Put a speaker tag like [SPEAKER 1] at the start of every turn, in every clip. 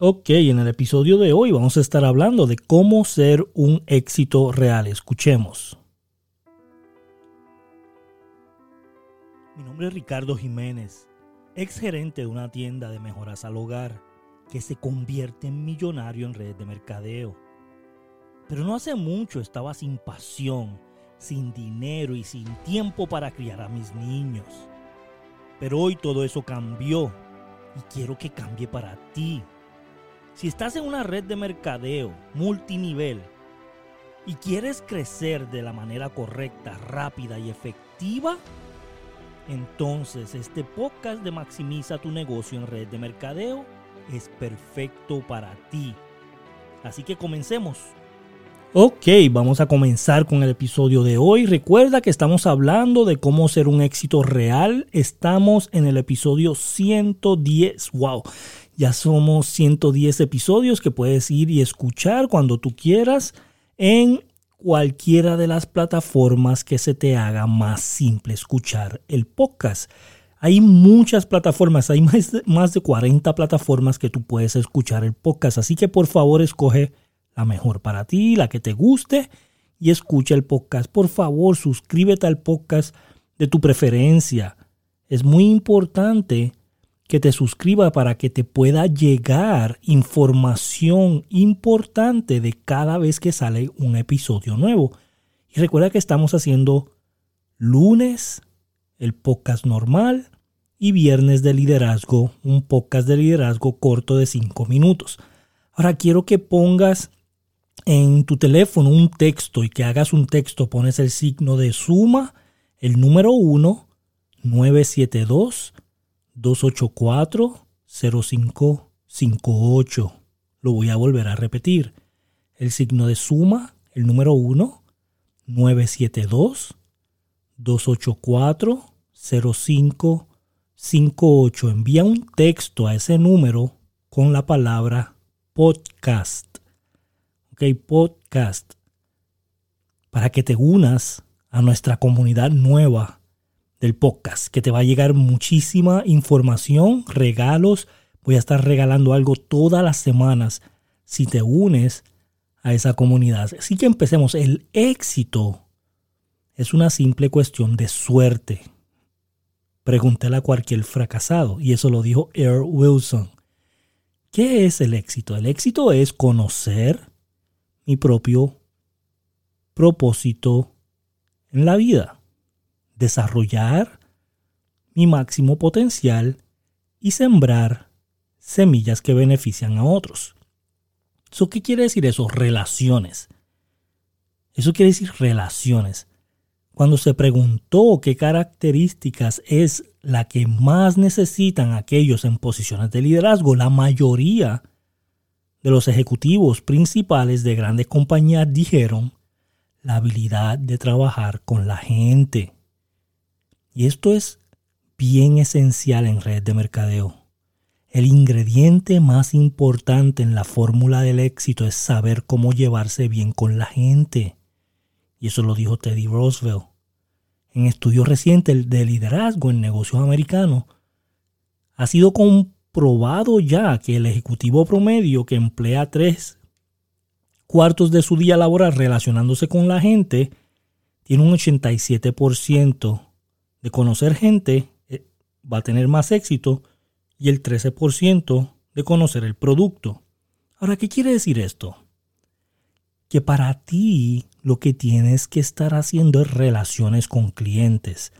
[SPEAKER 1] Ok, en el episodio de hoy vamos a estar hablando de cómo ser un éxito real. Escuchemos. Mi nombre es Ricardo Jiménez, ex gerente de una tienda de mejoras al hogar que se convierte en millonario en redes de mercadeo. Pero no hace mucho estaba sin pasión, sin dinero y sin tiempo para criar a mis niños. Pero hoy todo eso cambió y quiero que cambie para ti. Si estás en una red de mercadeo multinivel y quieres crecer de la manera correcta, rápida y efectiva, entonces este podcast de Maximiza tu negocio en red de mercadeo es perfecto para ti. Así que comencemos. Ok, vamos a comenzar con el episodio de hoy. Recuerda que estamos hablando de cómo ser un éxito real. Estamos en el episodio 110. ¡Wow! Ya somos 110 episodios que puedes ir y escuchar cuando tú quieras en cualquiera de las plataformas que se te haga más simple escuchar el podcast. Hay muchas plataformas, hay más de, más de 40 plataformas que tú puedes escuchar el podcast, así que por favor escoge la mejor para ti, la que te guste y escucha el podcast. Por favor, suscríbete al podcast de tu preferencia. Es muy importante que te suscriba para que te pueda llegar información importante de cada vez que sale un episodio nuevo. Y recuerda que estamos haciendo lunes el podcast normal y viernes de liderazgo, un podcast de liderazgo corto de 5 minutos. Ahora quiero que pongas en tu teléfono un texto y que hagas un texto, pones el signo de suma, el número 1, 972 284-0558. Lo voy a volver a repetir. El signo de suma, el número 1, 972-284-0558. Envía un texto a ese número con la palabra podcast. Ok, podcast. Para que te unas a nuestra comunidad nueva del podcast, que te va a llegar muchísima información, regalos. Voy a estar regalando algo todas las semanas si te unes a esa comunidad. Así que empecemos. El éxito es una simple cuestión de suerte. Pregúntale a cualquier fracasado, y eso lo dijo Earl Wilson. ¿Qué es el éxito? El éxito es conocer mi propio propósito en la vida desarrollar mi máximo potencial y sembrar semillas que benefician a otros. ¿Eso qué quiere decir eso? Relaciones. Eso quiere decir relaciones. Cuando se preguntó qué características es la que más necesitan aquellos en posiciones de liderazgo, la mayoría de los ejecutivos principales de grandes compañías dijeron la habilidad de trabajar con la gente. Y esto es bien esencial en red de mercadeo. El ingrediente más importante en la fórmula del éxito es saber cómo llevarse bien con la gente. Y eso lo dijo Teddy Roosevelt. En estudios recientes de liderazgo en negocios americanos, ha sido comprobado ya que el ejecutivo promedio que emplea tres cuartos de su día laboral relacionándose con la gente tiene un 87% de conocer gente eh, va a tener más éxito y el 13% de conocer el producto. Ahora, ¿qué quiere decir esto? Que para ti lo que tienes que estar haciendo es relaciones con clientes,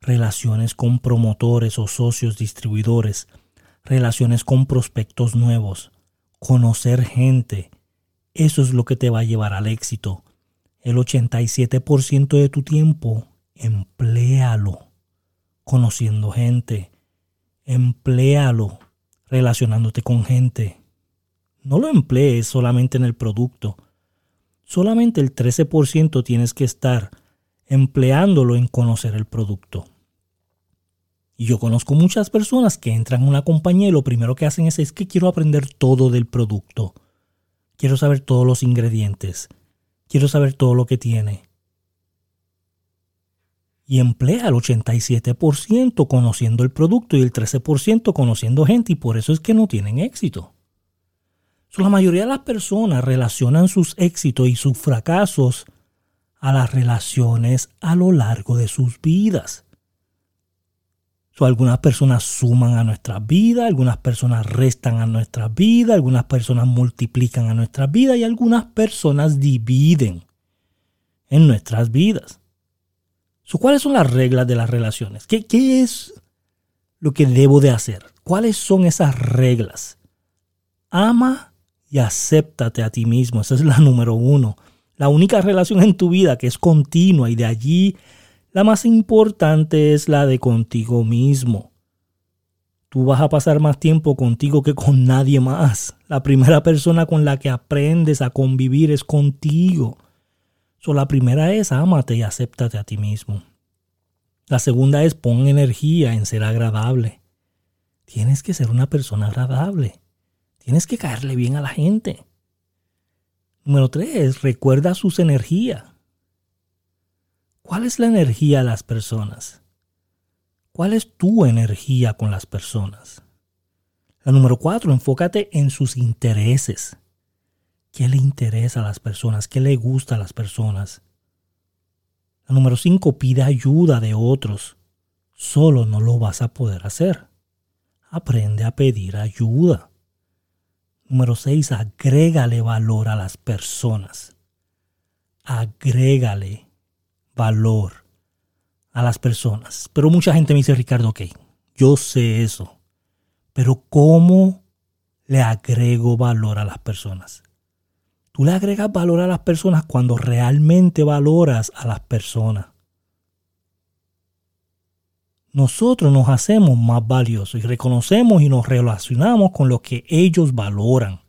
[SPEAKER 1] relaciones con promotores o socios distribuidores, relaciones con prospectos nuevos, conocer gente. Eso es lo que te va a llevar al éxito. El 87% de tu tiempo empléalo conociendo gente, empléalo relacionándote con gente. No lo emplees solamente en el producto. Solamente el 13% tienes que estar empleándolo en conocer el producto. Y yo conozco muchas personas que entran a una compañía y lo primero que hacen es, es que quiero aprender todo del producto. Quiero saber todos los ingredientes. Quiero saber todo lo que tiene y emplea el 87% conociendo el producto y el 13% conociendo gente y por eso es que no tienen éxito. la mayoría de las personas relacionan sus éxitos y sus fracasos a las relaciones a lo largo de sus vidas. algunas personas suman a nuestras vidas, algunas personas restan a nuestras vidas, algunas personas multiplican a nuestras vidas y algunas personas dividen en nuestras vidas. ¿Cuáles son las reglas de las relaciones? ¿Qué, ¿Qué es lo que debo de hacer? ¿Cuáles son esas reglas? Ama y acéptate a ti mismo. Esa es la número uno. La única relación en tu vida que es continua y de allí la más importante es la de contigo mismo. Tú vas a pasar más tiempo contigo que con nadie más. La primera persona con la que aprendes a convivir es contigo. La primera es ámate y acéptate a ti mismo. La segunda es pon energía en ser agradable. Tienes que ser una persona agradable. Tienes que caerle bien a la gente. Número tres, recuerda sus energías. ¿Cuál es la energía de las personas? ¿Cuál es tu energía con las personas? La número cuatro, enfócate en sus intereses. ¿Qué le interesa a las personas? ¿Qué le gusta a las personas? Número cinco, pide ayuda de otros. Solo no lo vas a poder hacer. Aprende a pedir ayuda. Número 6. Agrégale valor a las personas. Agrégale valor a las personas. Pero mucha gente me dice, Ricardo, ok, yo sé eso. Pero ¿cómo le agrego valor a las personas? Tú le agregas valor a las personas cuando realmente valoras a las personas nosotros nos hacemos más valiosos y reconocemos y nos relacionamos con lo que ellos valoran.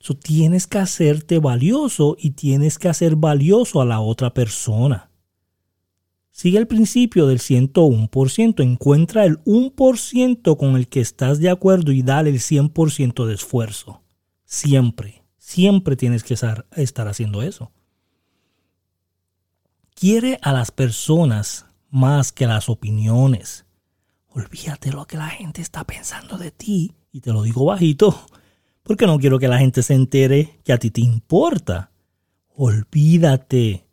[SPEAKER 1] So, tienes que hacerte valioso y tienes que hacer valioso a la otra persona. Sigue el principio del 101%. Encuentra el 1% con el que estás de acuerdo y dale el 100% de esfuerzo. Siempre, siempre tienes que estar, haciendo eso. Quiere a las personas más que las opiniones. Olvídate lo que la gente está pensando de ti. Y te lo digo bajito, porque no quiero que la gente se entere que a ti te importa. Olvídate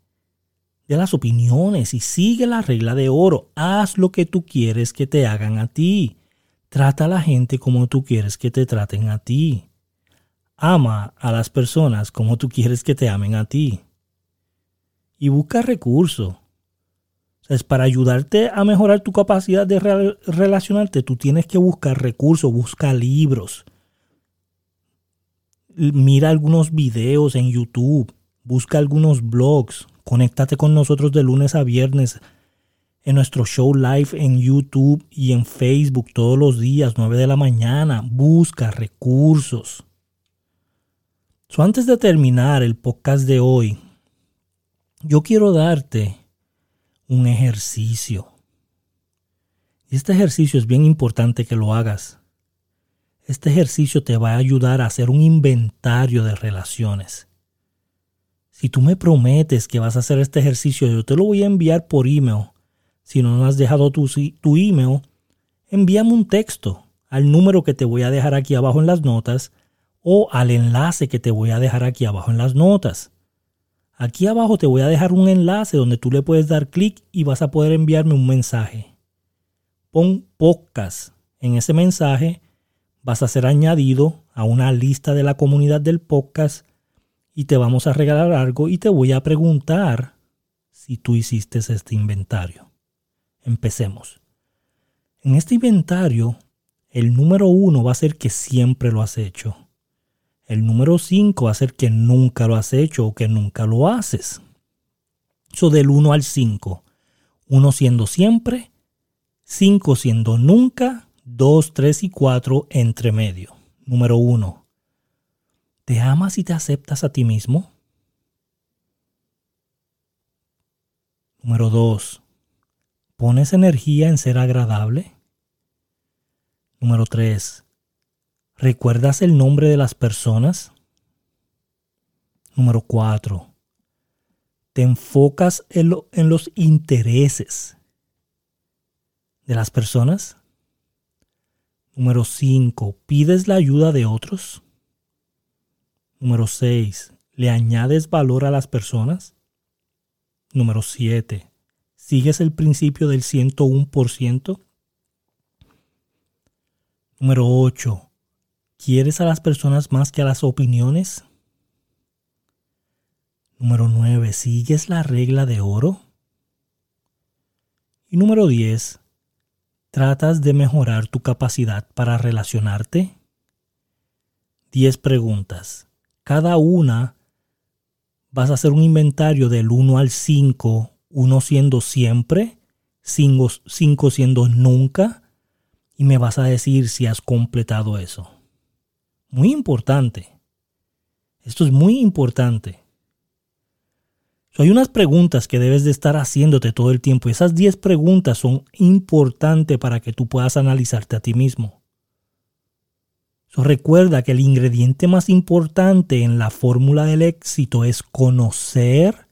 [SPEAKER 1] de las opiniones y sigue la regla de oro. Haz lo que tú quieres que te hagan a ti. Trata a la gente como tú quieres que te traten a ti. Ama a las personas como tú quieres que te amen a ti. Y busca recursos es para ayudarte a mejorar tu capacidad de relacionarte, tú tienes que buscar recursos, busca libros, mira algunos videos en YouTube, busca algunos blogs, conéctate con nosotros de lunes a viernes en nuestro show live en YouTube y en Facebook todos los días, 9 de la mañana. Busca recursos. Antes de terminar el podcast de hoy, yo quiero darte un ejercicio. Este ejercicio es bien importante que lo hagas. Este ejercicio te va a ayudar a hacer un inventario de relaciones. Si tú me prometes que vas a hacer este ejercicio, yo te lo voy a enviar por email. Si no has dejado tu email, envíame un texto al número que te voy a dejar aquí abajo en las notas o al enlace que te voy a dejar aquí abajo en las notas. Aquí abajo te voy a dejar un enlace donde tú le puedes dar clic y vas a poder enviarme un mensaje. Pon podcast. En ese mensaje vas a ser añadido a una lista de la comunidad del podcast y te vamos a regalar algo y te voy a preguntar si tú hiciste este inventario. Empecemos. En este inventario, el número uno va a ser que siempre lo has hecho. El número 5 va a ser que nunca lo has hecho o que nunca lo haces. Eso del 1 al 5. 1 siendo siempre, 5 siendo nunca, 2, 3 y 4 entre medio. Número 1. ¿Te amas y te aceptas a ti mismo? Número 2. ¿Pones energía en ser agradable? Número 3. ¿Recuerdas el nombre de las personas? Número 4. Te enfocas en, los intereses de las personas. Número 5. ¿Pides la ayuda de otros? Número 6. ¿Le añades valor a las personas? Número 7. ¿Sigues el principio del 101%? Número 8. ¿Quieres a las personas más que a las opiniones? Número 9. ¿Sigues la regla de oro? Y número 10. ¿Tratas de mejorar tu capacidad para relacionarte? 10 preguntas. Cada una vas a hacer un inventario del 1 al 5, 1 siendo siempre, 5 siendo nunca, y me vas a decir si has completado eso. Muy importante. Esto es muy importante. hay unas preguntas que debes de estar haciéndote todo el tiempo. Esas 10 preguntas son importantes para que tú puedas analizarte a ti mismo. recuerda que el ingrediente más importante en la fórmula del éxito es conocer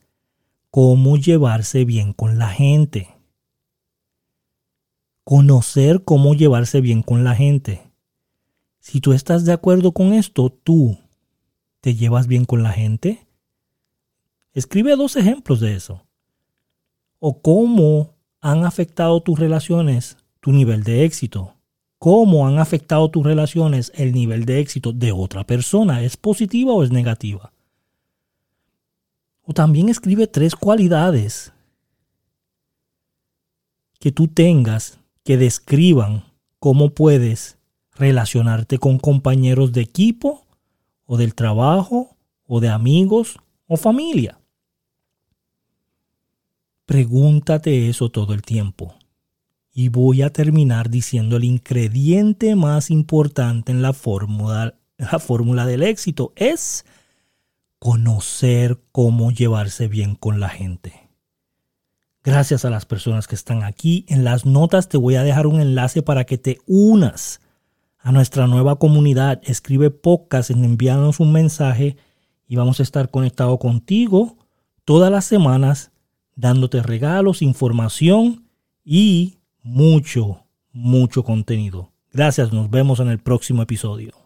[SPEAKER 1] cómo llevarse bien con la gente. Conocer cómo llevarse bien con la gente. Si tú estás de acuerdo con esto, tú te llevas bien con la gente. Escribe dos ejemplos de eso. O cómo han afectado tus relaciones tu nivel de éxito. Cómo han afectado tus relaciones el nivel de éxito de otra persona. ¿Es positiva o es negativa? O también escribe tres cualidades que tú tengas que describan cómo puedes relacionarte con compañeros de equipo o del trabajo o de amigos o familia. Pregúntate eso todo el tiempo. Y voy a terminar diciendo el ingrediente más importante en la fórmula, la fórmula del éxito es conocer cómo llevarse bien con la gente. Gracias a las personas que están aquí. En las notas te voy a dejar un enlace para que te unas a nuestra nueva comunidad. Escribe podcast en enviarnos un mensaje y vamos a estar conectados contigo todas las semanas dándote regalos, información y mucho, mucho contenido. Gracias, nos vemos en el próximo episodio.